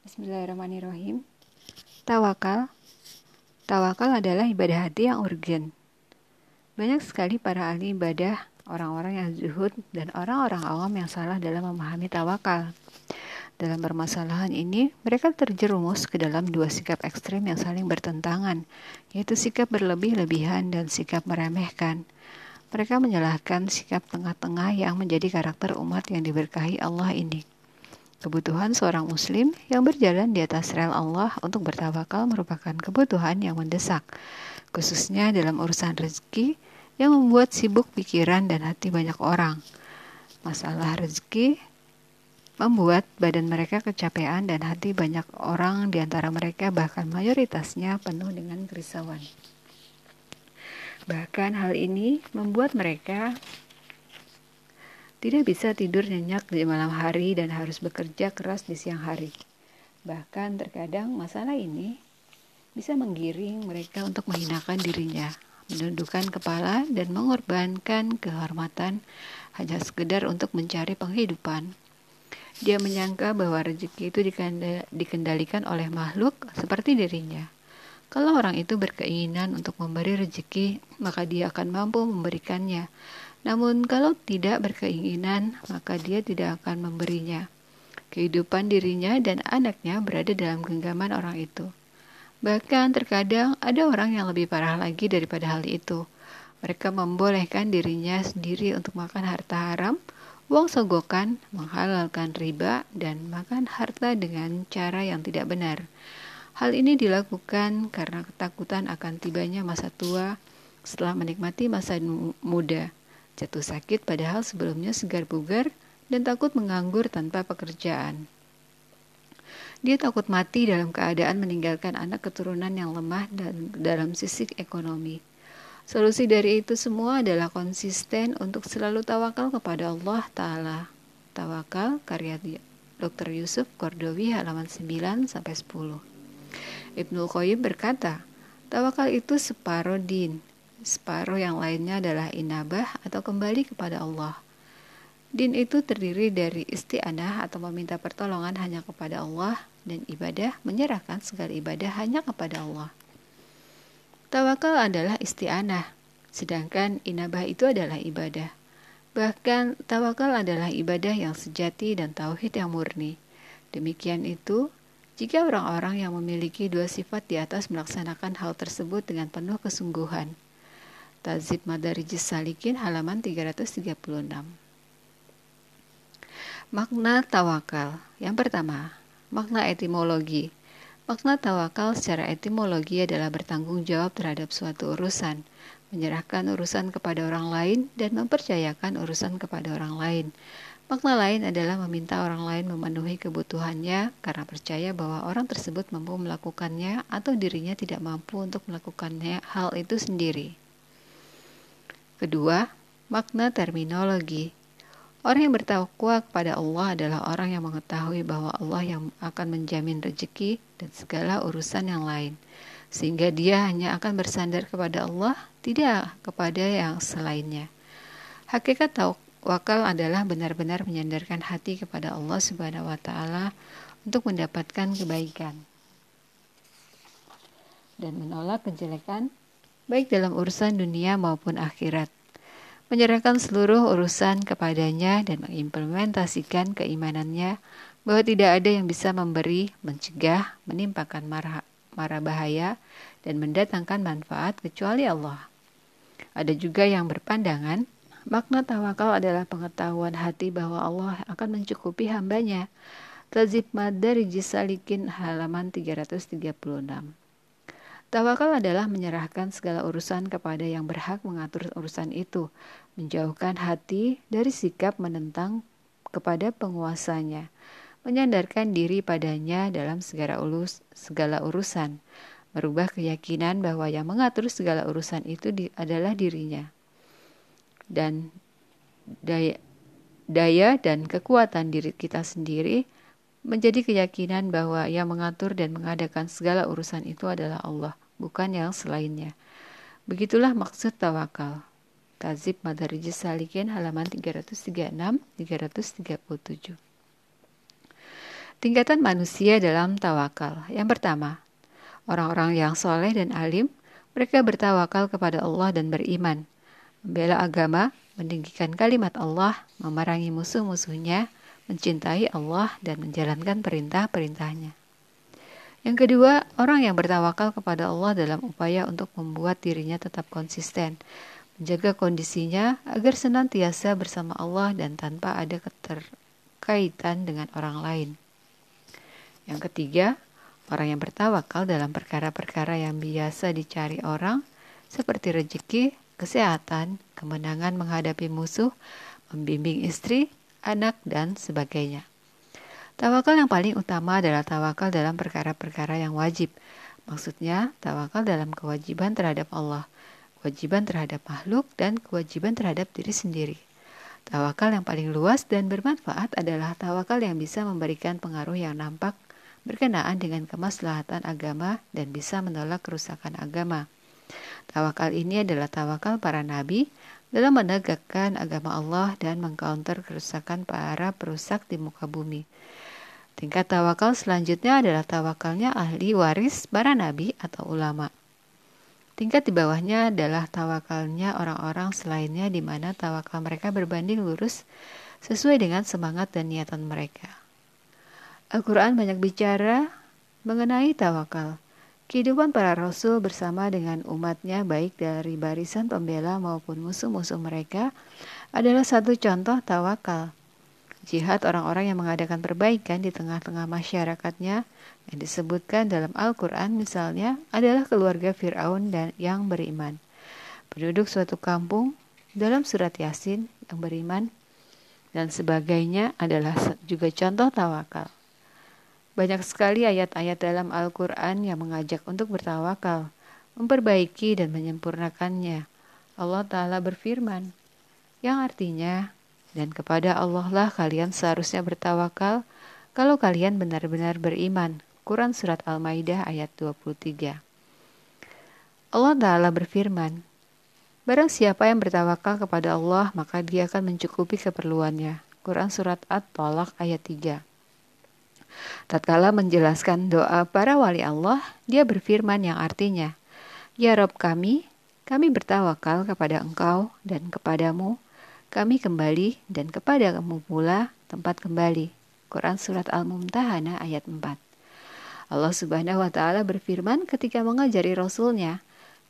Bismillahirrahmanirrahim. Tawakal. Tawakal adalah ibadah hati yang urgen. Banyak sekali para ahli ibadah, orang-orang yang zuhud, dan orang-orang awam yang salah dalam memahami tawakal. Dalam permasalahan ini, mereka terjerumus ke dalam dua sikap ekstrim yang saling bertentangan, yaitu sikap berlebih-lebihan dan sikap meremehkan. Mereka menyalahkan sikap tengah-tengah yang menjadi karakter umat yang diberkahi Allah ini. Kebutuhan seorang muslim yang berjalan di atas rel Allah untuk bertawakal merupakan kebutuhan yang mendesak, khususnya dalam urusan rezeki yang membuat sibuk pikiran dan hati banyak orang. Masalah rezeki membuat badan mereka kecapean dan hati banyak orang di antara mereka bahkan mayoritasnya penuh dengan kerisauan. Bahkan hal ini membuat mereka tidak bisa tidur nyenyak di malam hari dan harus bekerja keras di siang hari. Bahkan terkadang masalah ini bisa menggiring mereka untuk menghinakan dirinya, menundukkan kepala dan mengorbankan kehormatan hanya sekedar untuk mencari penghidupan. Dia menyangka bahwa rezeki itu dikendalikan oleh makhluk seperti dirinya. Kalau orang itu berkeinginan untuk memberi rezeki, maka dia akan mampu memberikannya namun kalau tidak berkeinginan, maka dia tidak akan memberinya. Kehidupan dirinya dan anaknya berada dalam genggaman orang itu. Bahkan terkadang ada orang yang lebih parah lagi daripada hal itu. Mereka membolehkan dirinya sendiri untuk makan harta haram, uang sogokan, menghalalkan riba, dan makan harta dengan cara yang tidak benar. Hal ini dilakukan karena ketakutan akan tibanya masa tua setelah menikmati masa muda jatuh sakit padahal sebelumnya segar bugar dan takut menganggur tanpa pekerjaan. Dia takut mati dalam keadaan meninggalkan anak keturunan yang lemah dan dalam sisi ekonomi. Solusi dari itu semua adalah konsisten untuk selalu tawakal kepada Allah Ta'ala. Tawakal karya Dr. Yusuf Kordowi halaman 9 sampai 10. Ibnu Qayyim berkata, tawakal itu separuh din, Separuh yang lainnya adalah inabah atau kembali kepada Allah. Din itu terdiri dari isti'anah atau meminta pertolongan hanya kepada Allah dan ibadah menyerahkan segala ibadah hanya kepada Allah. Tawakal adalah isti'anah, sedangkan inabah itu adalah ibadah. Bahkan tawakal adalah ibadah yang sejati dan tauhid yang murni. Demikian itu, jika orang-orang yang memiliki dua sifat di atas melaksanakan hal tersebut dengan penuh kesungguhan, Tazib Madarijis Salikin halaman 336. Makna tawakal. Yang pertama, makna etimologi. Makna tawakal secara etimologi adalah bertanggung jawab terhadap suatu urusan, menyerahkan urusan kepada orang lain dan mempercayakan urusan kepada orang lain. Makna lain adalah meminta orang lain memenuhi kebutuhannya karena percaya bahwa orang tersebut mampu melakukannya atau dirinya tidak mampu untuk melakukannya hal itu sendiri. Kedua, makna terminologi. Orang yang bertakwa kepada Allah adalah orang yang mengetahui bahwa Allah yang akan menjamin rezeki dan segala urusan yang lain, sehingga dia hanya akan bersandar kepada Allah, tidak kepada yang selainnya. Hakikat tawakal adalah benar-benar menyandarkan hati kepada Allah Subhanahu wa taala untuk mendapatkan kebaikan dan menolak kejelekan baik dalam urusan dunia maupun akhirat. Menyerahkan seluruh urusan kepadanya dan mengimplementasikan keimanannya bahwa tidak ada yang bisa memberi, mencegah, menimpakan marah, marah bahaya, dan mendatangkan manfaat kecuali Allah. Ada juga yang berpandangan, makna tawakal adalah pengetahuan hati bahwa Allah akan mencukupi hambanya. Tazib Madari Jisalikin halaman 336 Tawakal adalah menyerahkan segala urusan kepada yang berhak mengatur urusan itu, menjauhkan hati dari sikap menentang kepada penguasanya, menyandarkan diri padanya dalam segala, ulus, segala urusan, merubah keyakinan bahwa yang mengatur segala urusan itu di, adalah dirinya. Dan daya, daya dan kekuatan diri kita sendiri menjadi keyakinan bahwa yang mengatur dan mengadakan segala urusan itu adalah Allah, bukan yang selainnya. Begitulah maksud tawakal. Tazib Madarijis Salikin halaman 336-337. Tingkatan manusia dalam tawakal. Yang pertama, orang-orang yang soleh dan alim, mereka bertawakal kepada Allah dan beriman, membela agama, meninggikan kalimat Allah, memerangi musuh-musuhnya, mencintai Allah, dan menjalankan perintah-perintahnya. Yang kedua, orang yang bertawakal kepada Allah dalam upaya untuk membuat dirinya tetap konsisten, menjaga kondisinya agar senantiasa bersama Allah dan tanpa ada keterkaitan dengan orang lain. Yang ketiga, orang yang bertawakal dalam perkara-perkara yang biasa dicari orang, seperti rezeki, kesehatan, kemenangan menghadapi musuh, membimbing istri, anak, dan sebagainya. Tawakal yang paling utama adalah tawakal dalam perkara-perkara yang wajib. Maksudnya, tawakal dalam kewajiban terhadap Allah, kewajiban terhadap makhluk, dan kewajiban terhadap diri sendiri. Tawakal yang paling luas dan bermanfaat adalah tawakal yang bisa memberikan pengaruh yang nampak berkenaan dengan kemaslahatan agama dan bisa menolak kerusakan agama. Tawakal ini adalah tawakal para nabi dalam menegakkan agama Allah dan mengcounter kerusakan para perusak di muka bumi. Tingkat tawakal selanjutnya adalah tawakalnya ahli waris para nabi atau ulama. Tingkat di bawahnya adalah tawakalnya orang-orang selainnya di mana tawakal mereka berbanding lurus sesuai dengan semangat dan niatan mereka. Al-Quran banyak bicara mengenai tawakal. Kehidupan para rasul bersama dengan umatnya baik dari barisan pembela maupun musuh-musuh mereka adalah satu contoh tawakal. Jihad orang-orang yang mengadakan perbaikan di tengah-tengah masyarakatnya yang disebutkan dalam Al-Quran misalnya adalah keluarga Fir'aun dan yang beriman. Penduduk suatu kampung dalam surat Yasin yang beriman dan sebagainya adalah juga contoh tawakal. Banyak sekali ayat-ayat dalam Al-Quran yang mengajak untuk bertawakal, memperbaiki dan menyempurnakannya. Allah Ta'ala berfirman, yang artinya, dan kepada Allah lah kalian seharusnya bertawakal kalau kalian benar-benar beriman. Quran Surat Al-Maidah ayat 23 Allah Ta'ala berfirman, Barang siapa yang bertawakal kepada Allah, maka dia akan mencukupi keperluannya. Quran Surat At-Talaq ayat 3 Tatkala menjelaskan doa para wali Allah, dia berfirman yang artinya, Ya Rob kami, kami bertawakal kepada engkau dan kepadamu, kami kembali dan kepada kamu pula tempat kembali. Quran Surat Al-Mumtahana ayat 4 Allah subhanahu wa ta'ala berfirman ketika mengajari Rasulnya,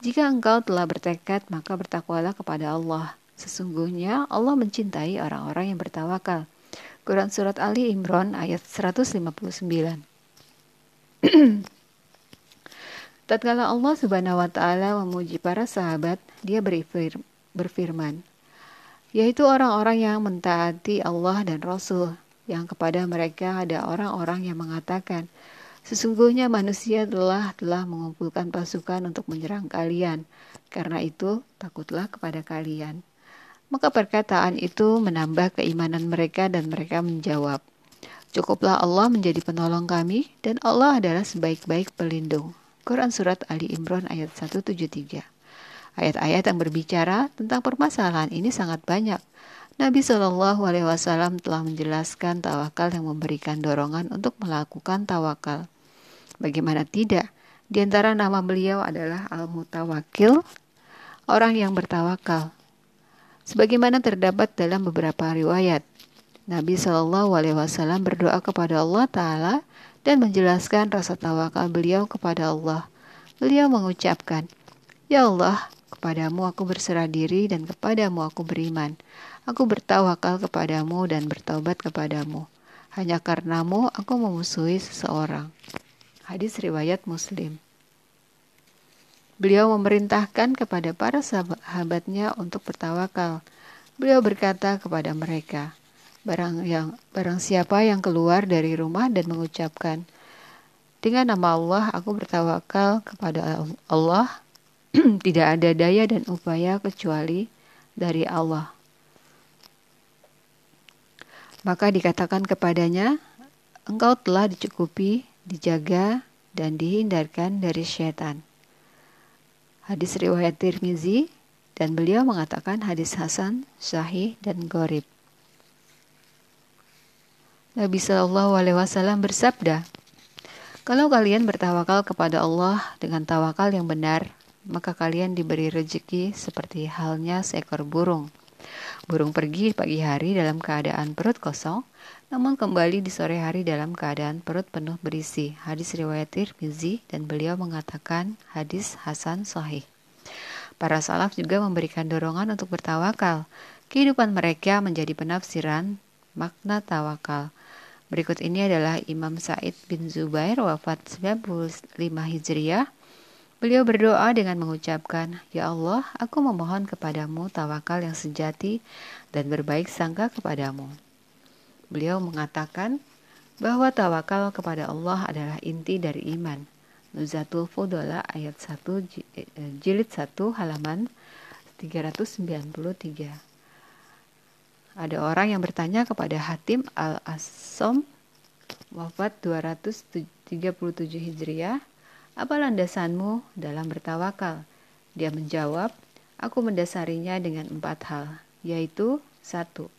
Jika engkau telah bertekad, maka bertakwalah kepada Allah. Sesungguhnya Allah mencintai orang-orang yang bertawakal. Quran Surat Ali Imran ayat 159 Tatkala Allah Subhanahu wa taala memuji para sahabat, dia berfir berfirman, yaitu orang-orang yang mentaati Allah dan Rasul, yang kepada mereka ada orang-orang yang mengatakan, sesungguhnya manusia telah telah mengumpulkan pasukan untuk menyerang kalian. Karena itu, takutlah kepada kalian. Maka perkataan itu menambah keimanan mereka dan mereka menjawab, Cukuplah Allah menjadi penolong kami dan Allah adalah sebaik-baik pelindung. Quran Surat Ali Imran ayat 173 Ayat-ayat yang berbicara tentang permasalahan ini sangat banyak. Nabi Shallallahu Alaihi Wasallam telah menjelaskan tawakal yang memberikan dorongan untuk melakukan tawakal. Bagaimana tidak? Di antara nama beliau adalah Al-Mutawakil, orang yang bertawakal sebagaimana terdapat dalam beberapa riwayat. Nabi Shallallahu Alaihi Wasallam berdoa kepada Allah Taala dan menjelaskan rasa tawakal beliau kepada Allah. Beliau mengucapkan, Ya Allah, kepadamu aku berserah diri dan kepadamu aku beriman. Aku bertawakal kepadamu dan bertobat kepadamu. Hanya karenamu aku memusuhi seseorang. Hadis riwayat Muslim. Beliau memerintahkan kepada para sahabatnya untuk bertawakal. Beliau berkata kepada mereka, barang yang barang siapa yang keluar dari rumah dan mengucapkan dengan nama Allah aku bertawakal kepada Allah tidak ada daya dan upaya kecuali dari Allah maka dikatakan kepadanya engkau telah dicukupi dijaga dan dihindarkan dari syaitan Hadis riwayat Tirmizi dan beliau mengatakan hadis Hasan, Sahih dan Gorib. Nabi Shallallahu Alaihi Wasallam bersabda, kalau kalian bertawakal kepada Allah dengan tawakal yang benar, maka kalian diberi rezeki seperti halnya seekor burung. Burung pergi pagi hari dalam keadaan perut kosong, namun kembali di sore hari dalam keadaan perut penuh berisi. Hadis riwayat Tirmizi dan beliau mengatakan hadis Hasan Sahih. Para salaf juga memberikan dorongan untuk bertawakal. Kehidupan mereka menjadi penafsiran makna tawakal. Berikut ini adalah Imam Said bin Zubair wafat 95 Hijriah Beliau berdoa dengan mengucapkan, Ya Allah, aku memohon kepadamu tawakal yang sejati dan berbaik sangka kepadamu. Beliau mengatakan bahwa tawakal kepada Allah adalah inti dari iman. Nuzatul Fudola ayat 1 eh, jilid 1 halaman 393. Ada orang yang bertanya kepada Hatim al-Asom wafat 237 Hijriah apa landasanmu dalam bertawakal? Dia menjawab, aku mendasarinya dengan empat hal, yaitu satu,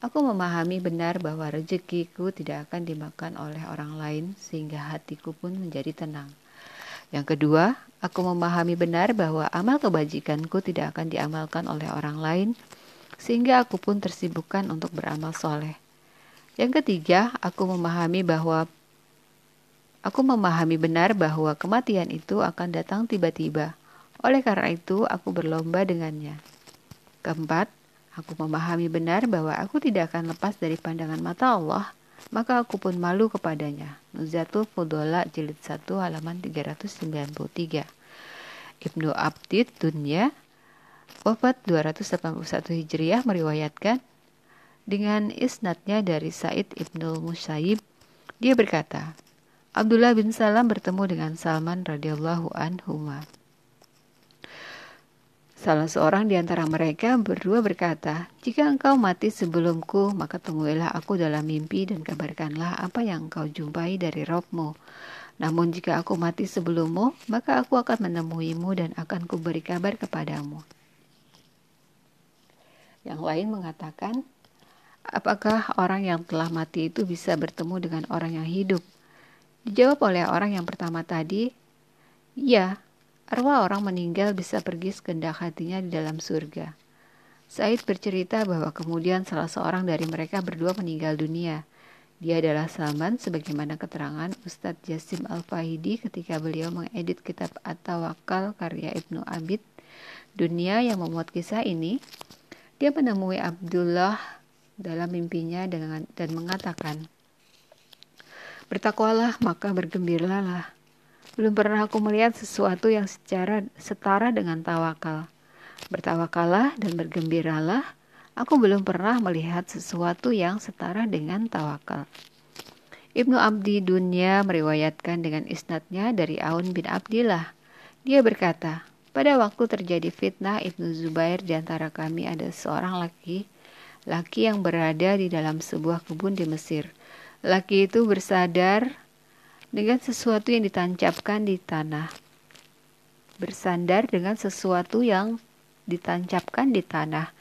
Aku memahami benar bahwa rezekiku tidak akan dimakan oleh orang lain sehingga hatiku pun menjadi tenang. Yang kedua, aku memahami benar bahwa amal kebajikanku tidak akan diamalkan oleh orang lain sehingga aku pun tersibukkan untuk beramal soleh. Yang ketiga, aku memahami bahwa Aku memahami benar bahwa kematian itu akan datang tiba-tiba. Oleh karena itu, aku berlomba dengannya. Keempat, aku memahami benar bahwa aku tidak akan lepas dari pandangan mata Allah, maka aku pun malu kepadanya. Nuzatul Fudola jilid 1 halaman 393. Ibnu Abdid Dunya wafat 281 Hijriah meriwayatkan dengan isnadnya dari Said Ibnu Musayyib dia berkata, Abdullah bin Salam bertemu dengan Salman radhiyallahu anhu. Salah seorang di antara mereka berdua berkata, "Jika engkau mati sebelumku, maka temuilah aku dalam mimpi dan kabarkanlah apa yang engkau jumpai dari Robmu. Namun jika aku mati sebelummu, maka aku akan menemuimu dan akan kuberi kabar kepadamu." Yang lain mengatakan, "Apakah orang yang telah mati itu bisa bertemu dengan orang yang hidup?" Dijawab oleh orang yang pertama tadi, ya, arwah orang meninggal bisa pergi sekendak hatinya di dalam surga. Said bercerita bahwa kemudian salah seorang dari mereka berdua meninggal dunia. Dia adalah Salman sebagaimana keterangan Ustadz Jasim Al-Fahidi ketika beliau mengedit kitab At-Tawakal karya Ibnu Abid Dunia yang memuat kisah ini. Dia menemui Abdullah dalam mimpinya dengan, dan mengatakan, Bertakwalah maka bergembiralah. Belum pernah aku melihat sesuatu yang secara setara dengan tawakal. Bertawakallah dan bergembiralah. Aku belum pernah melihat sesuatu yang setara dengan tawakal. Ibnu Abdi Dunya meriwayatkan dengan isnadnya dari Aun bin Abdillah. Dia berkata, pada waktu terjadi fitnah Ibnu Zubair di antara kami ada seorang laki, laki yang berada di dalam sebuah kebun di Mesir. Laki itu bersadar dengan sesuatu yang ditancapkan di tanah. Bersandar dengan sesuatu yang ditancapkan di tanah.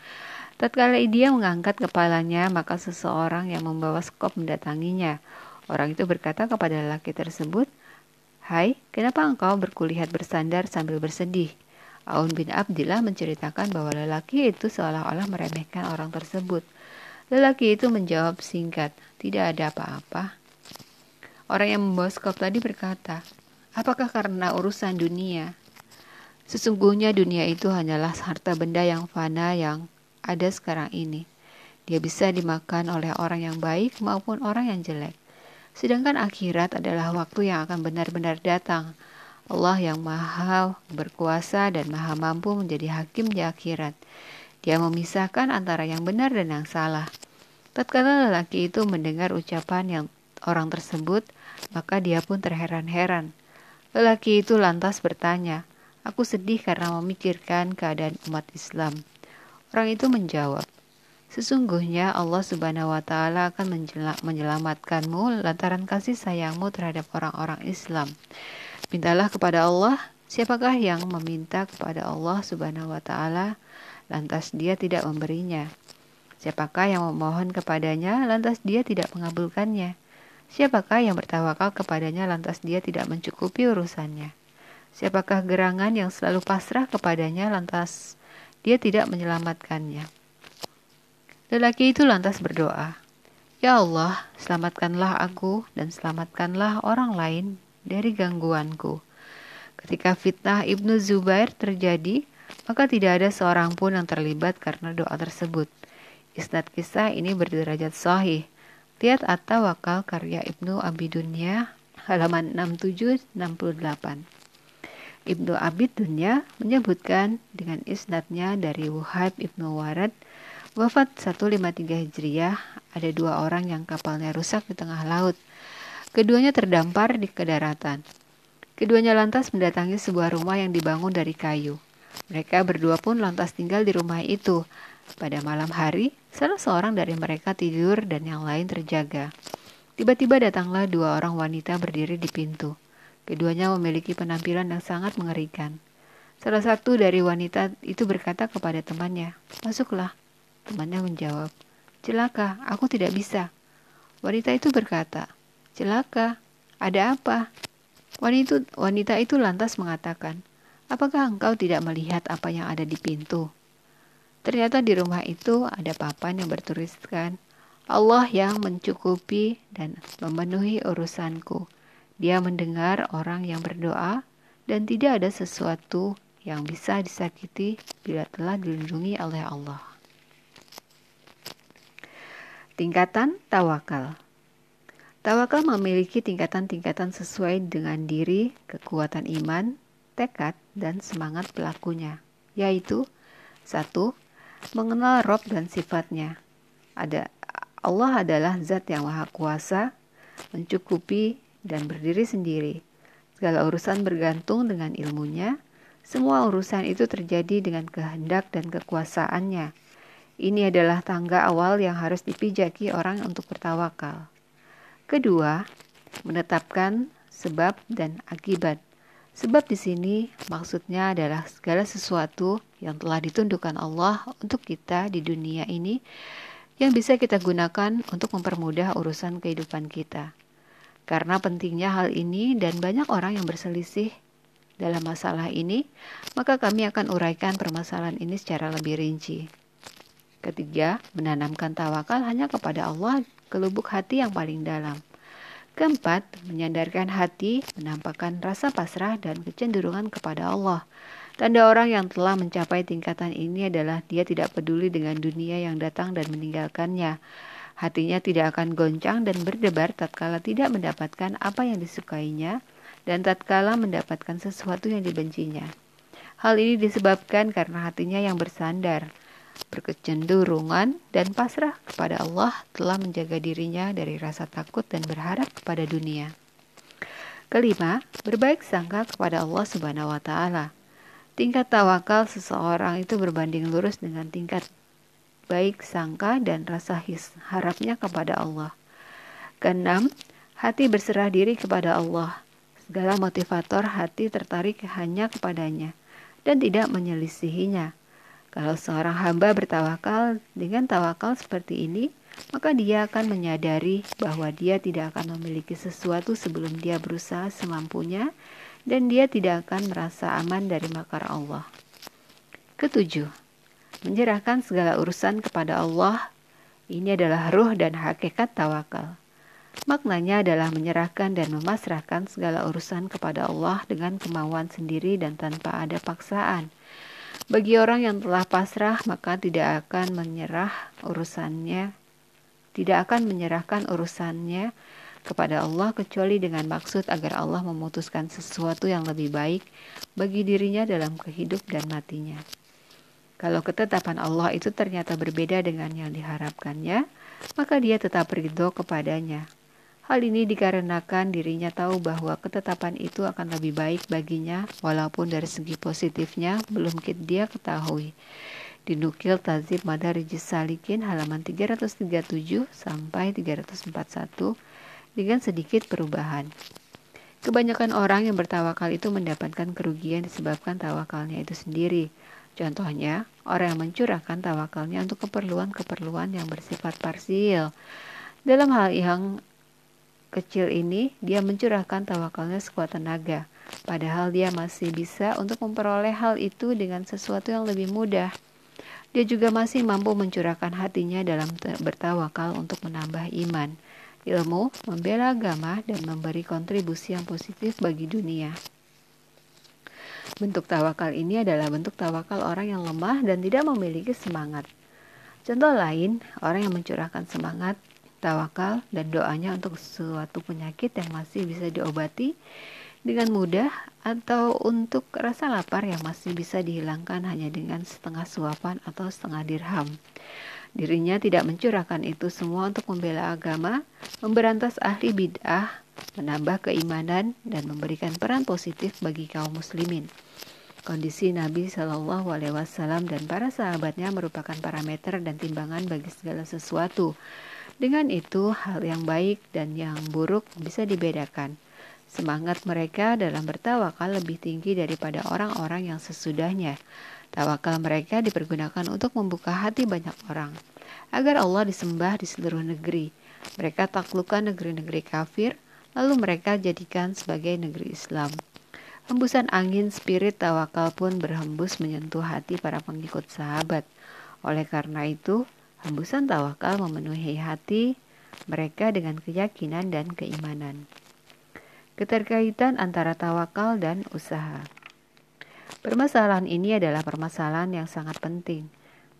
Tatkala dia mengangkat kepalanya, maka seseorang yang membawa skop mendatanginya. Orang itu berkata kepada laki tersebut, Hai, kenapa engkau berkulihat bersandar sambil bersedih? Aun bin Abdillah menceritakan bahwa lelaki itu seolah-olah meremehkan orang tersebut. Lelaki itu menjawab singkat, tidak ada apa-apa. Orang yang membawa skop tadi berkata, apakah karena urusan dunia? Sesungguhnya dunia itu hanyalah harta benda yang fana yang ada sekarang ini. Dia bisa dimakan oleh orang yang baik maupun orang yang jelek. Sedangkan akhirat adalah waktu yang akan benar-benar datang. Allah yang maha berkuasa dan maha mampu menjadi hakim di akhirat. Dia memisahkan antara yang benar dan yang salah. Tatkala lelaki itu mendengar ucapan yang orang tersebut, maka dia pun terheran-heran. Lelaki itu lantas bertanya, "Aku sedih karena memikirkan keadaan umat Islam." Orang itu menjawab, Sesungguhnya Allah Subhanahu wa Ta'ala akan menyelamatkanmu lantaran kasih sayangmu terhadap orang-orang Islam. Mintalah kepada Allah, siapakah yang meminta kepada Allah Subhanahu wa Ta'ala, lantas Dia tidak memberinya. Siapakah yang memohon kepadanya, lantas dia tidak mengabulkannya? Siapakah yang bertawakal kepadanya, lantas dia tidak mencukupi urusannya? Siapakah gerangan yang selalu pasrah kepadanya, lantas dia tidak menyelamatkannya? Lelaki itu lantas berdoa, Ya Allah, selamatkanlah aku dan selamatkanlah orang lain dari gangguanku. Ketika fitnah Ibnu Zubair terjadi, maka tidak ada seorang pun yang terlibat karena doa tersebut. Isnad kisah ini berderajat sahih. Lihat At-Tawakal karya Ibnu Abi Dunya halaman 6768. Ibnu Abid Dunya menyebutkan dengan isnadnya dari Wuhaib Ibnu Warad wafat 153 Hijriah ada dua orang yang kapalnya rusak di tengah laut. Keduanya terdampar di kedaratan. Keduanya lantas mendatangi sebuah rumah yang dibangun dari kayu. Mereka berdua pun lantas tinggal di rumah itu. Pada malam hari, salah seorang dari mereka tidur dan yang lain terjaga. Tiba-tiba datanglah dua orang wanita berdiri di pintu. Keduanya memiliki penampilan yang sangat mengerikan. Salah satu dari wanita itu berkata kepada temannya, "Masuklah." Temannya menjawab, "Celaka, aku tidak bisa." Wanita itu berkata, "Celaka, ada apa?" Wanita, itu lantas mengatakan, Apakah engkau tidak melihat apa yang ada di pintu? Ternyata di rumah itu ada papan yang bertuliskan, Allah yang mencukupi dan memenuhi urusanku. Dia mendengar orang yang berdoa dan tidak ada sesuatu yang bisa disakiti bila telah dilindungi oleh Allah. Tingkatan tawakal Tawakal memiliki tingkatan-tingkatan sesuai dengan diri, kekuatan iman, tekad, dan semangat pelakunya, yaitu satu, mengenal Rob dan sifatnya. Ada Allah adalah zat yang maha kuasa, mencukupi, dan berdiri sendiri. Segala urusan bergantung dengan ilmunya, semua urusan itu terjadi dengan kehendak dan kekuasaannya. Ini adalah tangga awal yang harus dipijaki orang untuk bertawakal. Kedua, menetapkan sebab dan akibat. Sebab di sini maksudnya adalah segala sesuatu yang telah ditundukkan Allah untuk kita di dunia ini yang bisa kita gunakan untuk mempermudah urusan kehidupan kita. Karena pentingnya hal ini dan banyak orang yang berselisih dalam masalah ini, maka kami akan uraikan permasalahan ini secara lebih rinci. Ketiga, menanamkan tawakal hanya kepada Allah ke lubuk hati yang paling dalam. Keempat, menyandarkan hati, menampakkan rasa pasrah dan kecenderungan kepada Allah. Tanda orang yang telah mencapai tingkatan ini adalah dia tidak peduli dengan dunia yang datang dan meninggalkannya. Hatinya tidak akan goncang dan berdebar tatkala tidak mendapatkan apa yang disukainya dan tatkala mendapatkan sesuatu yang dibencinya. Hal ini disebabkan karena hatinya yang bersandar, berkecenderungan dan pasrah kepada Allah telah menjaga dirinya dari rasa takut dan berharap kepada dunia. Kelima, berbaik sangka kepada Allah Subhanahu wa taala. Tingkat tawakal seseorang itu berbanding lurus dengan tingkat baik sangka dan rasa his, harapnya kepada Allah. Keenam, hati berserah diri kepada Allah. Segala motivator hati tertarik hanya kepadanya dan tidak menyelisihinya. Kalau seorang hamba bertawakal dengan tawakal seperti ini, maka dia akan menyadari bahwa dia tidak akan memiliki sesuatu sebelum dia berusaha semampunya dan dia tidak akan merasa aman dari makar Allah. Ketujuh, menyerahkan segala urusan kepada Allah. Ini adalah ruh dan hakikat tawakal. Maknanya adalah menyerahkan dan memasrahkan segala urusan kepada Allah dengan kemauan sendiri dan tanpa ada paksaan. Bagi orang yang telah pasrah, maka tidak akan menyerah urusannya, tidak akan menyerahkan urusannya kepada Allah kecuali dengan maksud agar Allah memutuskan sesuatu yang lebih baik bagi dirinya dalam kehidup dan matinya. Kalau ketetapan Allah itu ternyata berbeda dengan yang diharapkannya, maka dia tetap ridho kepadanya. Hal ini dikarenakan dirinya tahu bahwa ketetapan itu akan lebih baik baginya walaupun dari segi positifnya belum dia ketahui. Dinukil Tazib Madarijis Salikin halaman 337 sampai 341 dengan sedikit perubahan. Kebanyakan orang yang bertawakal itu mendapatkan kerugian disebabkan tawakalnya itu sendiri. Contohnya, orang yang mencurahkan tawakalnya untuk keperluan-keperluan yang bersifat parsial. Dalam hal yang kecil ini, dia mencurahkan tawakalnya sekuat tenaga, padahal dia masih bisa untuk memperoleh hal itu dengan sesuatu yang lebih mudah. Dia juga masih mampu mencurahkan hatinya dalam bertawakal untuk menambah iman, ilmu, membela agama, dan memberi kontribusi yang positif bagi dunia. Bentuk tawakal ini adalah bentuk tawakal orang yang lemah dan tidak memiliki semangat. Contoh lain, orang yang mencurahkan semangat, tawakal, dan doanya untuk suatu penyakit yang masih bisa diobati dengan mudah atau untuk rasa lapar yang masih bisa dihilangkan hanya dengan setengah suapan atau setengah dirham. Dirinya tidak mencurahkan itu semua untuk membela agama, memberantas ahli bid'ah, menambah keimanan, dan memberikan peran positif bagi kaum muslimin. Kondisi Nabi Shallallahu Alaihi Wasallam dan para sahabatnya merupakan parameter dan timbangan bagi segala sesuatu. Dengan itu, hal yang baik dan yang buruk bisa dibedakan. Semangat mereka dalam bertawakal lebih tinggi daripada orang-orang yang sesudahnya. Tawakal mereka dipergunakan untuk membuka hati banyak orang, agar Allah disembah di seluruh negeri. Mereka taklukkan negeri-negeri kafir, lalu mereka jadikan sebagai negeri Islam. Hembusan angin spirit tawakal pun berhembus menyentuh hati para pengikut sahabat. Oleh karena itu, hembusan tawakal memenuhi hati mereka dengan keyakinan dan keimanan. Keterkaitan antara tawakal dan usaha. Permasalahan ini adalah permasalahan yang sangat penting.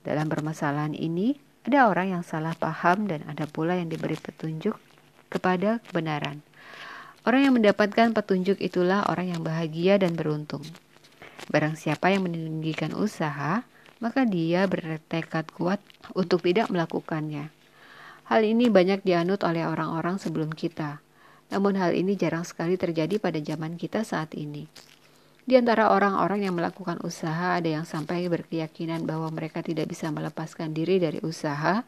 Dalam permasalahan ini, ada orang yang salah paham dan ada pula yang diberi petunjuk kepada kebenaran. Orang yang mendapatkan petunjuk itulah orang yang bahagia dan beruntung. Barang siapa yang meninggikan usaha, maka dia bertekad kuat untuk tidak melakukannya. Hal ini banyak dianut oleh orang-orang sebelum kita. Namun hal ini jarang sekali terjadi pada zaman kita saat ini. Di antara orang-orang yang melakukan usaha, ada yang sampai berkeyakinan bahwa mereka tidak bisa melepaskan diri dari usaha,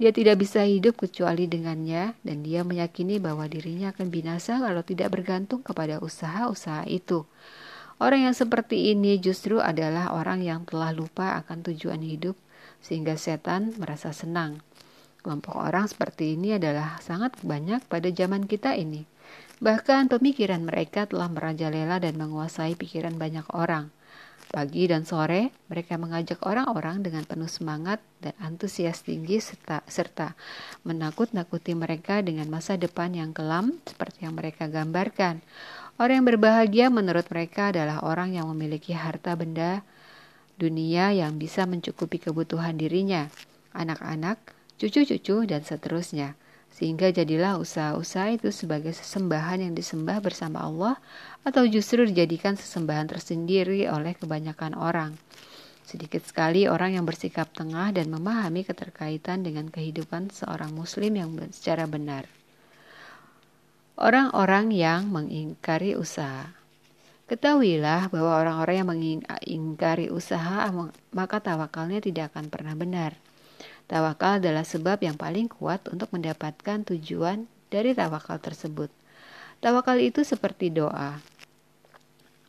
dia tidak bisa hidup kecuali dengannya, dan dia meyakini bahwa dirinya akan binasa kalau tidak bergantung kepada usaha-usaha itu. Orang yang seperti ini justru adalah orang yang telah lupa akan tujuan hidup, sehingga setan merasa senang. Kelompok orang seperti ini adalah sangat banyak pada zaman kita ini. Bahkan pemikiran mereka telah merajalela dan menguasai pikiran banyak orang. Pagi dan sore, mereka mengajak orang-orang dengan penuh semangat dan antusias tinggi serta, serta menakut-nakuti mereka dengan masa depan yang kelam seperti yang mereka gambarkan. Orang yang berbahagia menurut mereka adalah orang yang memiliki harta benda dunia yang bisa mencukupi kebutuhan dirinya, anak-anak, cucu-cucu, dan seterusnya sehingga jadilah usaha-usaha itu sebagai sesembahan yang disembah bersama Allah atau justru dijadikan sesembahan tersendiri oleh kebanyakan orang. Sedikit sekali orang yang bersikap tengah dan memahami keterkaitan dengan kehidupan seorang muslim yang secara benar. Orang-orang yang mengingkari usaha Ketahuilah bahwa orang-orang yang mengingkari usaha maka tawakalnya tidak akan pernah benar. Tawakal adalah sebab yang paling kuat untuk mendapatkan tujuan dari tawakal tersebut. Tawakal itu seperti doa.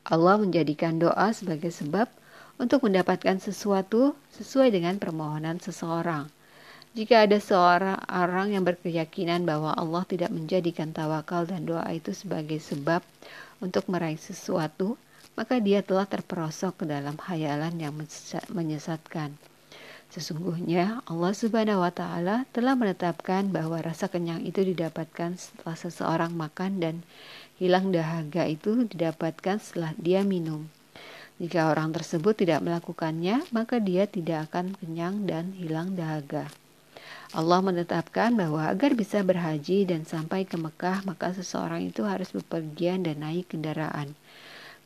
Allah menjadikan doa sebagai sebab untuk mendapatkan sesuatu sesuai dengan permohonan seseorang. Jika ada seorang orang yang berkeyakinan bahwa Allah tidak menjadikan tawakal dan doa itu sebagai sebab untuk meraih sesuatu, maka dia telah terperosok ke dalam hayalan yang menyesatkan. Sesungguhnya Allah Subhanahu wa taala telah menetapkan bahwa rasa kenyang itu didapatkan setelah seseorang makan dan hilang dahaga itu didapatkan setelah dia minum. Jika orang tersebut tidak melakukannya, maka dia tidak akan kenyang dan hilang dahaga. Allah menetapkan bahwa agar bisa berhaji dan sampai ke Mekah, maka seseorang itu harus bepergian dan naik kendaraan.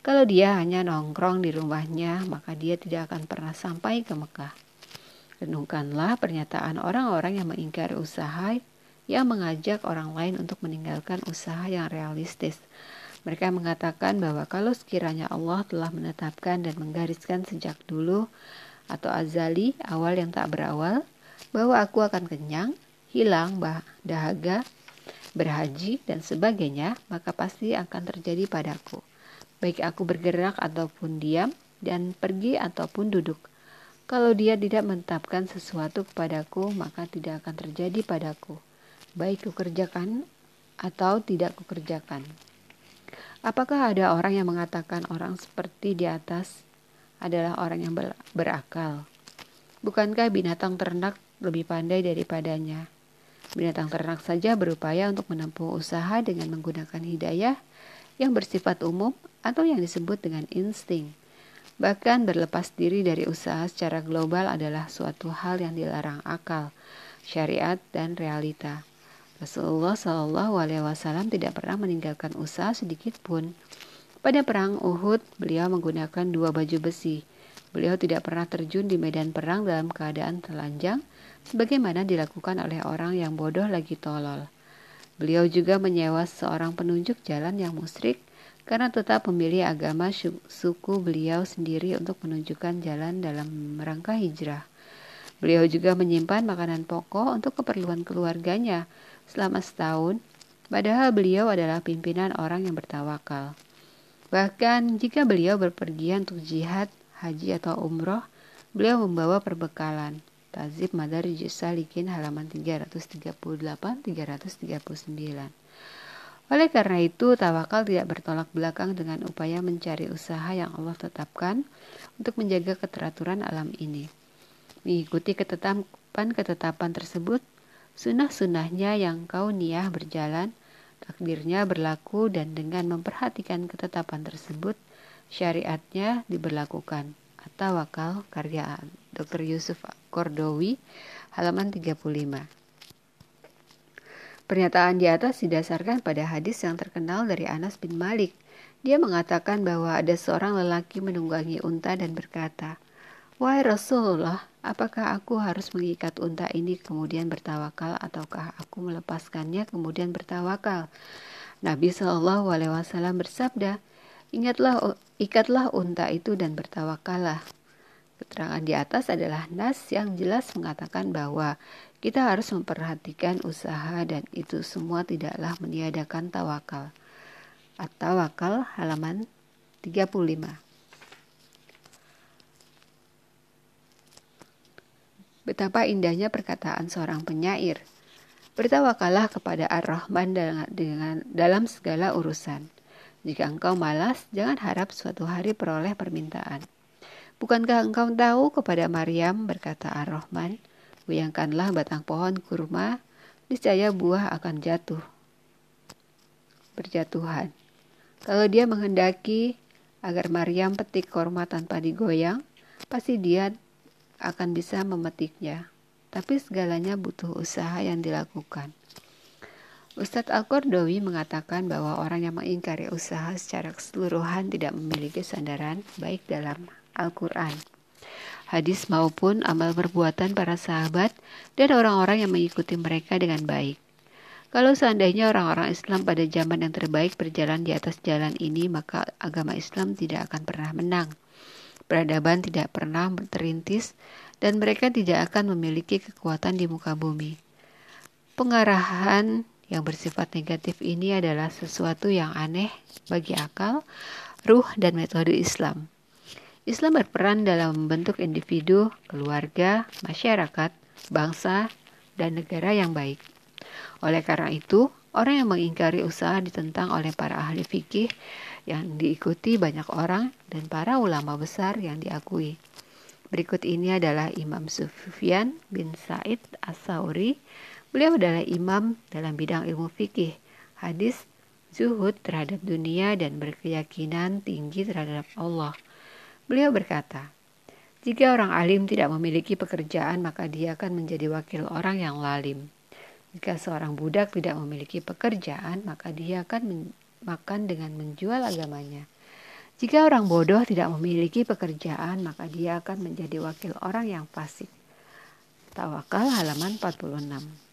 Kalau dia hanya nongkrong di rumahnya, maka dia tidak akan pernah sampai ke Mekah. Renungkanlah pernyataan orang-orang yang mengingkari usaha yang mengajak orang lain untuk meninggalkan usaha yang realistis. Mereka mengatakan bahwa kalau sekiranya Allah telah menetapkan dan menggariskan sejak dulu atau azali awal yang tak berawal bahwa aku akan kenyang, hilang dahaga, berhaji dan sebagainya, maka pasti akan terjadi padaku. Baik aku bergerak ataupun diam, dan pergi ataupun duduk. Kalau dia tidak menetapkan sesuatu kepadaku, maka tidak akan terjadi padaku, baik kukerjakan atau tidak kukerjakan. Apakah ada orang yang mengatakan orang seperti di atas adalah orang yang berakal? Bukankah binatang ternak lebih pandai daripadanya? Binatang ternak saja berupaya untuk menempuh usaha dengan menggunakan hidayah yang bersifat umum atau yang disebut dengan insting. Bahkan berlepas diri dari usaha secara global adalah suatu hal yang dilarang akal, syariat, dan realita. Rasulullah Shallallahu Alaihi Wasallam tidak pernah meninggalkan usaha sedikit pun. Pada perang Uhud, beliau menggunakan dua baju besi. Beliau tidak pernah terjun di medan perang dalam keadaan telanjang, sebagaimana dilakukan oleh orang yang bodoh lagi tolol. Beliau juga menyewa seorang penunjuk jalan yang musyrik karena tetap memilih agama suku beliau sendiri untuk menunjukkan jalan dalam rangka hijrah. Beliau juga menyimpan makanan pokok untuk keperluan keluarganya, selama setahun, padahal beliau adalah pimpinan orang yang bertawakal. Bahkan jika beliau berpergian untuk jihad, haji atau umroh, beliau membawa perbekalan. Tazib Madarij Salikin halaman 338-339. Oleh karena itu, tawakal tidak bertolak belakang dengan upaya mencari usaha yang Allah tetapkan untuk menjaga keteraturan alam ini. Mengikuti ketetapan-ketetapan tersebut, Sunnah-sunnahnya yang kau niah berjalan, takdirnya berlaku dan dengan memperhatikan ketetapan tersebut, syariatnya diberlakukan. Atau wakal karya Dr. Yusuf Kordowi, halaman 35. Pernyataan di atas didasarkan pada hadis yang terkenal dari Anas bin Malik. Dia mengatakan bahwa ada seorang lelaki menunggangi unta dan berkata, Wahai Rasulullah, apakah aku harus mengikat unta ini kemudian bertawakal ataukah aku melepaskannya kemudian bertawakal? Nabi Shallallahu Alaihi Wasallam bersabda, ingatlah ikatlah unta itu dan bertawakallah. Keterangan di atas adalah nas yang jelas mengatakan bahwa kita harus memperhatikan usaha dan itu semua tidaklah meniadakan tawakal. At-tawakal halaman 35. Betapa indahnya perkataan seorang penyair. Bertawakallah kepada Ar-Rahman dengan, dalam segala urusan. Jika engkau malas, jangan harap suatu hari peroleh permintaan. Bukankah engkau tahu kepada Maryam, berkata Ar-Rahman, goyangkanlah batang pohon kurma, niscaya buah akan jatuh. Berjatuhan. Kalau dia menghendaki agar Maryam petik kurma tanpa digoyang, pasti dia akan bisa memetiknya, tapi segalanya butuh usaha yang dilakukan. Ustadz Al-Qardawi mengatakan bahwa orang yang mengingkari usaha secara keseluruhan tidak memiliki sandaran baik dalam Al-Quran, hadis maupun amal perbuatan para sahabat dan orang-orang yang mengikuti mereka dengan baik. Kalau seandainya orang-orang Islam pada zaman yang terbaik berjalan di atas jalan ini, maka agama Islam tidak akan pernah menang peradaban tidak pernah terintis dan mereka tidak akan memiliki kekuatan di muka bumi. Pengarahan yang bersifat negatif ini adalah sesuatu yang aneh bagi akal, ruh, dan metode Islam. Islam berperan dalam membentuk individu, keluarga, masyarakat, bangsa, dan negara yang baik. Oleh karena itu, orang yang mengingkari usaha ditentang oleh para ahli fikih yang diikuti banyak orang dan para ulama besar yang diakui. Berikut ini adalah Imam Sufyan bin Said As-Sauri. Beliau adalah imam dalam bidang ilmu fikih, hadis, zuhud terhadap dunia dan berkeyakinan tinggi terhadap Allah. Beliau berkata, jika orang alim tidak memiliki pekerjaan, maka dia akan menjadi wakil orang yang lalim. Jika seorang budak tidak memiliki pekerjaan, maka dia akan makan dengan menjual agamanya. Jika orang bodoh tidak memiliki pekerjaan, maka dia akan menjadi wakil orang yang fasik. Tawakal halaman 46.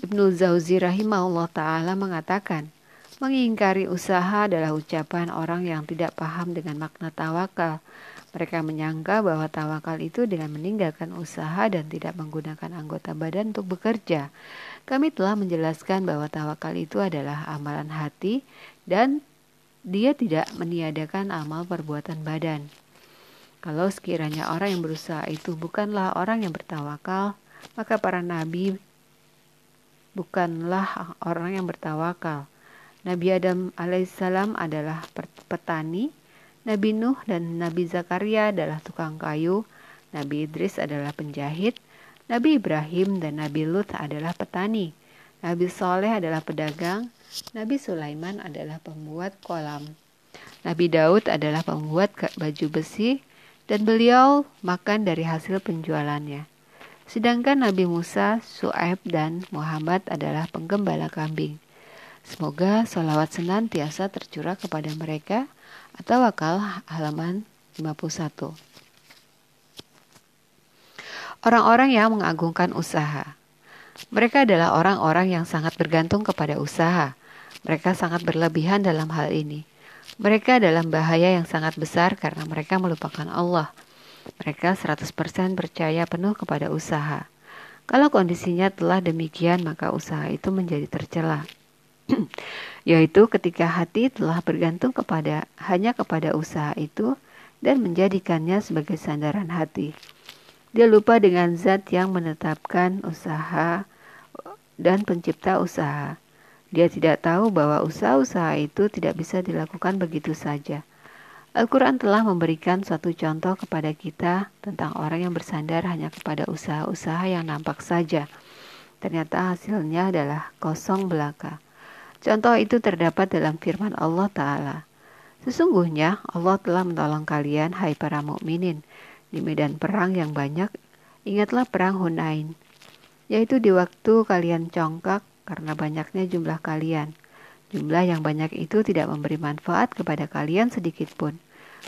Ibnu Zauzi rahimahullah taala mengatakan, mengingkari usaha adalah ucapan orang yang tidak paham dengan makna tawakal. Mereka menyangka bahwa tawakal itu dengan meninggalkan usaha dan tidak menggunakan anggota badan untuk bekerja. Kami telah menjelaskan bahwa tawakal itu adalah amalan hati dan dia tidak meniadakan amal perbuatan badan. Kalau sekiranya orang yang berusaha itu bukanlah orang yang bertawakal, maka para nabi bukanlah orang yang bertawakal. Nabi Adam alaihissalam adalah petani, Nabi Nuh dan Nabi Zakaria adalah tukang kayu, Nabi Idris adalah penjahit, Nabi Ibrahim dan Nabi Lut adalah petani, Nabi Soleh adalah pedagang, Nabi Sulaiman adalah pembuat kolam. Nabi Daud adalah pembuat baju besi, dan beliau makan dari hasil penjualannya. Sedangkan Nabi Musa, Su'aib, dan Muhammad adalah penggembala kambing. Semoga salawat senantiasa tercurah kepada mereka atau wakal halaman 51. Orang-orang yang mengagungkan usaha. Mereka adalah orang-orang yang sangat bergantung kepada usaha. Mereka sangat berlebihan dalam hal ini. Mereka dalam bahaya yang sangat besar karena mereka melupakan Allah. Mereka 100% percaya penuh kepada usaha. Kalau kondisinya telah demikian, maka usaha itu menjadi tercela. Yaitu ketika hati telah bergantung kepada hanya kepada usaha itu dan menjadikannya sebagai sandaran hati. Dia lupa dengan zat yang menetapkan usaha dan pencipta usaha. Dia tidak tahu bahwa usaha-usaha itu tidak bisa dilakukan begitu saja. Al-Quran telah memberikan suatu contoh kepada kita tentang orang yang bersandar hanya kepada usaha-usaha yang nampak saja. Ternyata hasilnya adalah kosong belaka. Contoh itu terdapat dalam firman Allah Ta'ala. Sesungguhnya Allah telah menolong kalian, hai para mukminin, di medan perang yang banyak. Ingatlah perang Hunain, yaitu di waktu kalian congkak karena banyaknya jumlah kalian. Jumlah yang banyak itu tidak memberi manfaat kepada kalian sedikit pun.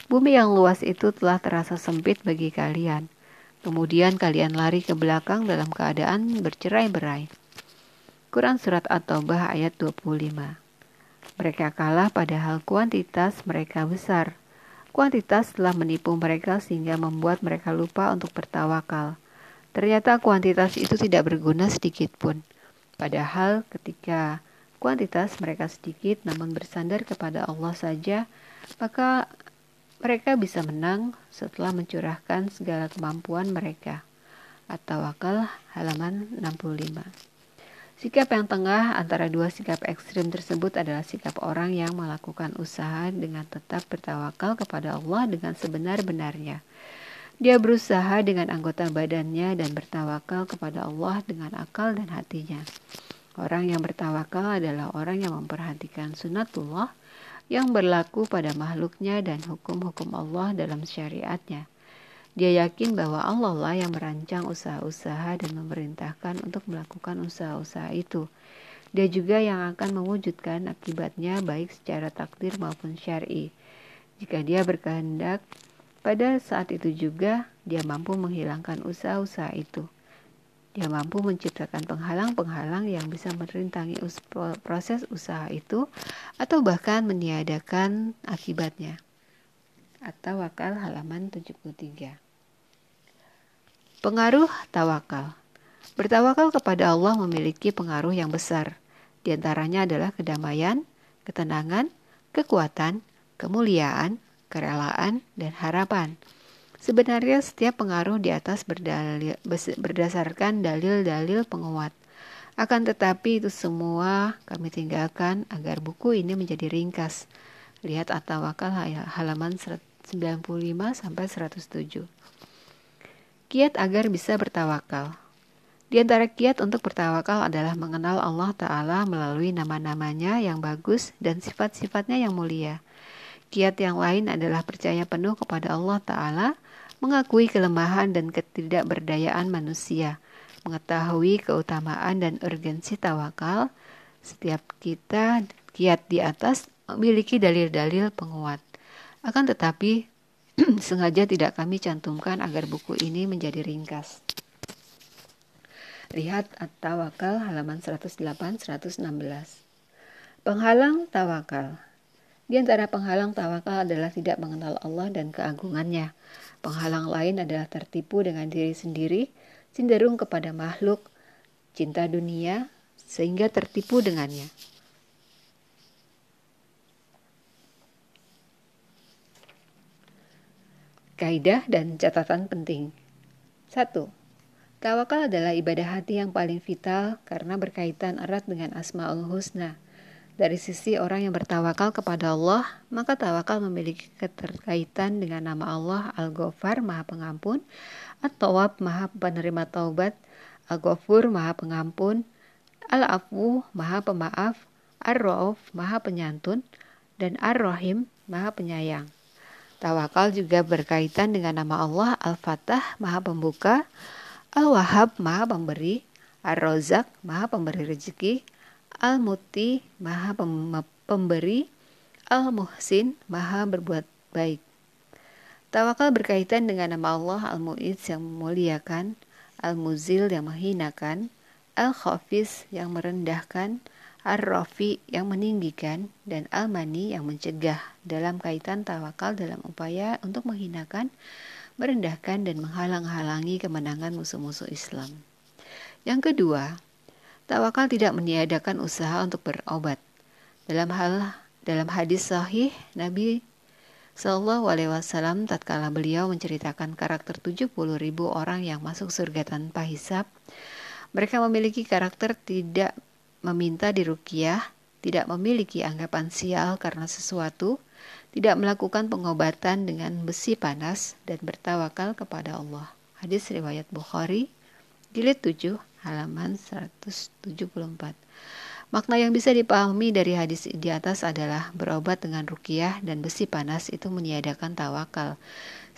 Bumi yang luas itu telah terasa sempit bagi kalian. Kemudian kalian lari ke belakang dalam keadaan bercerai-berai. Quran Surat At-Taubah ayat 25 Mereka kalah padahal kuantitas mereka besar. Kuantitas telah menipu mereka sehingga membuat mereka lupa untuk bertawakal. Ternyata kuantitas itu tidak berguna sedikit pun. Padahal ketika kuantitas mereka sedikit namun bersandar kepada Allah saja, maka mereka bisa menang setelah mencurahkan segala kemampuan mereka. Atau wakal halaman 65. Sikap yang tengah antara dua sikap ekstrim tersebut adalah sikap orang yang melakukan usaha dengan tetap bertawakal kepada Allah dengan sebenar-benarnya. Dia berusaha dengan anggota badannya dan bertawakal kepada Allah dengan akal dan hatinya. Orang yang bertawakal adalah orang yang memperhatikan sunatullah yang berlaku pada makhluknya dan hukum-hukum Allah dalam syariatnya. Dia yakin bahwa Allah lah yang merancang usaha-usaha dan memerintahkan untuk melakukan usaha-usaha itu. Dia juga yang akan mewujudkan akibatnya baik secara takdir maupun syari. Jika dia berkehendak pada saat itu juga dia mampu menghilangkan usaha-usaha itu. Dia mampu menciptakan penghalang-penghalang yang bisa merintangi us proses usaha itu atau bahkan meniadakan akibatnya. Atau wakal halaman 73. Pengaruh tawakal. Bertawakal kepada Allah memiliki pengaruh yang besar. Di antaranya adalah kedamaian, ketenangan, kekuatan, kemuliaan, kerelaan, dan harapan. Sebenarnya setiap pengaruh di atas berdalil, berdasarkan dalil-dalil penguat. Akan tetapi itu semua kami tinggalkan agar buku ini menjadi ringkas. Lihat At-Tawakal halaman 95 sampai 107. Kiat agar bisa bertawakal. Di antara kiat untuk bertawakal adalah mengenal Allah Ta'ala melalui nama-namanya yang bagus dan sifat-sifatnya yang mulia. Kiat yang lain adalah percaya penuh kepada Allah Ta'ala, mengakui kelemahan dan ketidakberdayaan manusia, mengetahui keutamaan dan urgensi tawakal. Setiap kita kiat di atas memiliki dalil-dalil penguat. Akan tetapi, sengaja tidak kami cantumkan agar buku ini menjadi ringkas. Lihat At-Tawakal halaman 108-116. Penghalang tawakal. Di antara penghalang tawakal adalah tidak mengenal Allah dan keagungannya. Penghalang lain adalah tertipu dengan diri sendiri, cenderung kepada makhluk, cinta dunia, sehingga tertipu dengannya. kaidah dan catatan penting. 1. Tawakal adalah ibadah hati yang paling vital karena berkaitan erat dengan Asmaul Husna. Dari sisi orang yang bertawakal kepada Allah, maka tawakal memiliki keterkaitan dengan nama Allah Al-Ghafar, Maha Pengampun, At-Tawab, Maha Penerima Taubat, Al-Ghafur, Maha Pengampun, Al-Afu, Maha Pemaaf, Ar-Rauf, Maha Penyantun, dan Ar-Rahim, Maha Penyayang. Tawakal juga berkaitan dengan nama Allah Al-Fatah, Maha Pembuka, Al-Wahhab, Maha Pemberi, Ar-Rozak, Maha Pemberi Rezeki, Al-Muti, Maha Pemberi, Al-Muhsin, Maha Berbuat Baik. Tawakal berkaitan dengan nama Allah Al-Mu'iz yang memuliakan, Al-Muzil yang menghinakan, Al-Khafis yang merendahkan, Ar-Rafi yang meninggikan, dan Al-Mani yang mencegah dalam kaitan tawakal dalam upaya untuk menghinakan, merendahkan, dan menghalang-halangi kemenangan musuh-musuh Islam. Yang kedua, Tawakal tidak meniadakan usaha untuk berobat. Dalam hal dalam hadis sahih Nabi Shallallahu Alaihi Wasallam tatkala beliau menceritakan karakter 70 ribu orang yang masuk surga tanpa hisap, mereka memiliki karakter tidak meminta dirukiah, tidak memiliki anggapan sial karena sesuatu, tidak melakukan pengobatan dengan besi panas dan bertawakal kepada Allah. Hadis riwayat Bukhari, jilid 7 halaman 174. Makna yang bisa dipahami dari hadis di atas adalah berobat dengan rukiah dan besi panas itu meniadakan tawakal.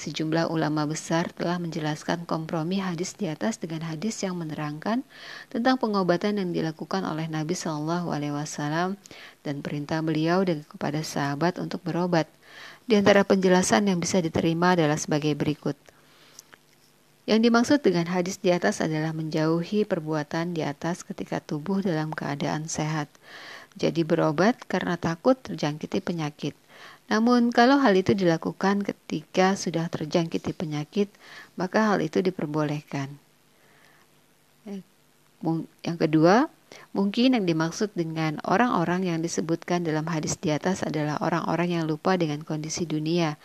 Sejumlah ulama besar telah menjelaskan kompromi hadis di atas dengan hadis yang menerangkan tentang pengobatan yang dilakukan oleh Nabi Shallallahu Alaihi Wasallam dan perintah beliau kepada sahabat untuk berobat. Di antara penjelasan yang bisa diterima adalah sebagai berikut. Yang dimaksud dengan hadis di atas adalah menjauhi perbuatan di atas ketika tubuh dalam keadaan sehat. Jadi berobat karena takut terjangkiti penyakit. Namun kalau hal itu dilakukan ketika sudah terjangkiti penyakit, maka hal itu diperbolehkan. Yang kedua, Mungkin yang dimaksud dengan orang-orang yang disebutkan dalam hadis di atas adalah orang-orang yang lupa dengan kondisi dunia.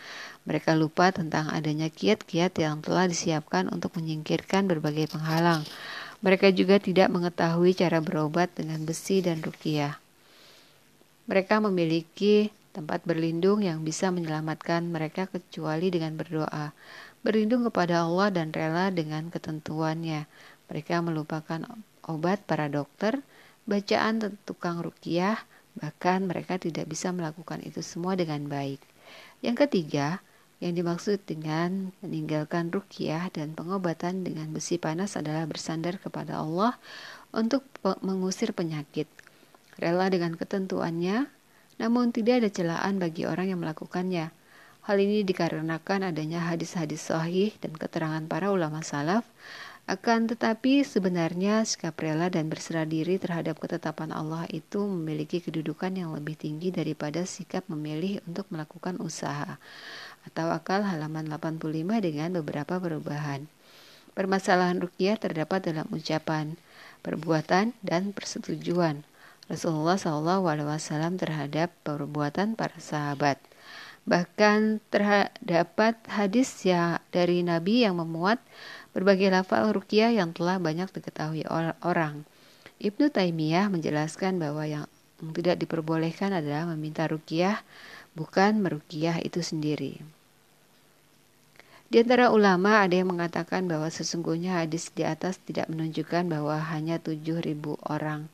Mereka lupa tentang adanya kiat-kiat yang telah disiapkan untuk menyingkirkan berbagai penghalang. Mereka juga tidak mengetahui cara berobat dengan besi dan rukiah. Mereka memiliki tempat berlindung yang bisa menyelamatkan mereka kecuali dengan berdoa, berlindung kepada Allah dan rela dengan ketentuannya. Mereka melupakan obat para dokter, bacaan tukang rukiah, bahkan mereka tidak bisa melakukan itu semua dengan baik. Yang ketiga, yang dimaksud dengan meninggalkan rukiah dan pengobatan dengan besi panas adalah bersandar kepada Allah untuk mengusir penyakit. Rela dengan ketentuannya, namun tidak ada celaan bagi orang yang melakukannya. Hal ini dikarenakan adanya hadis-hadis sahih dan keterangan para ulama salaf akan tetapi sebenarnya sikap rela dan berserah diri terhadap ketetapan Allah itu memiliki kedudukan yang lebih tinggi daripada sikap memilih untuk melakukan usaha. Atau akal halaman 85 dengan beberapa perubahan. Permasalahan rukyah terdapat dalam ucapan, perbuatan, dan persetujuan Rasulullah SAW terhadap perbuatan para sahabat. Bahkan terdapat hadis ya dari Nabi yang memuat berbagai lafal rukiah yang telah banyak diketahui orang. Ibnu Taimiyah menjelaskan bahwa yang tidak diperbolehkan adalah meminta rukiah, bukan merukiah itu sendiri. Di antara ulama ada yang mengatakan bahwa sesungguhnya hadis di atas tidak menunjukkan bahwa hanya 7000 orang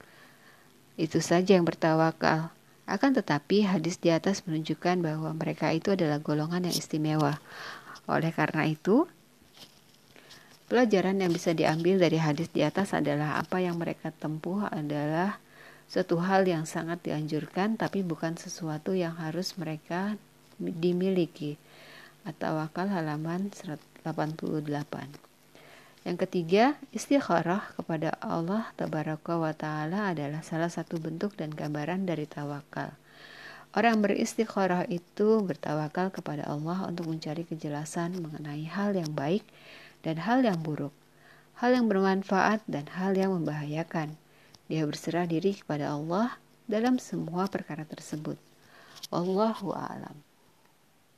itu saja yang bertawakal. Akan tetapi hadis di atas menunjukkan bahwa mereka itu adalah golongan yang istimewa. Oleh karena itu, Pelajaran yang bisa diambil dari hadis di atas adalah apa yang mereka tempuh adalah suatu hal yang sangat dianjurkan tapi bukan sesuatu yang harus mereka dimiliki. Atau akal halaman 88. Yang ketiga, istikharah kepada Allah tabaraka wa taala adalah salah satu bentuk dan gambaran dari tawakal. Orang beristikharah itu bertawakal kepada Allah untuk mencari kejelasan mengenai hal yang baik dan hal yang buruk, hal yang bermanfaat dan hal yang membahayakan. Dia berserah diri kepada Allah dalam semua perkara tersebut. Allahu a'lam.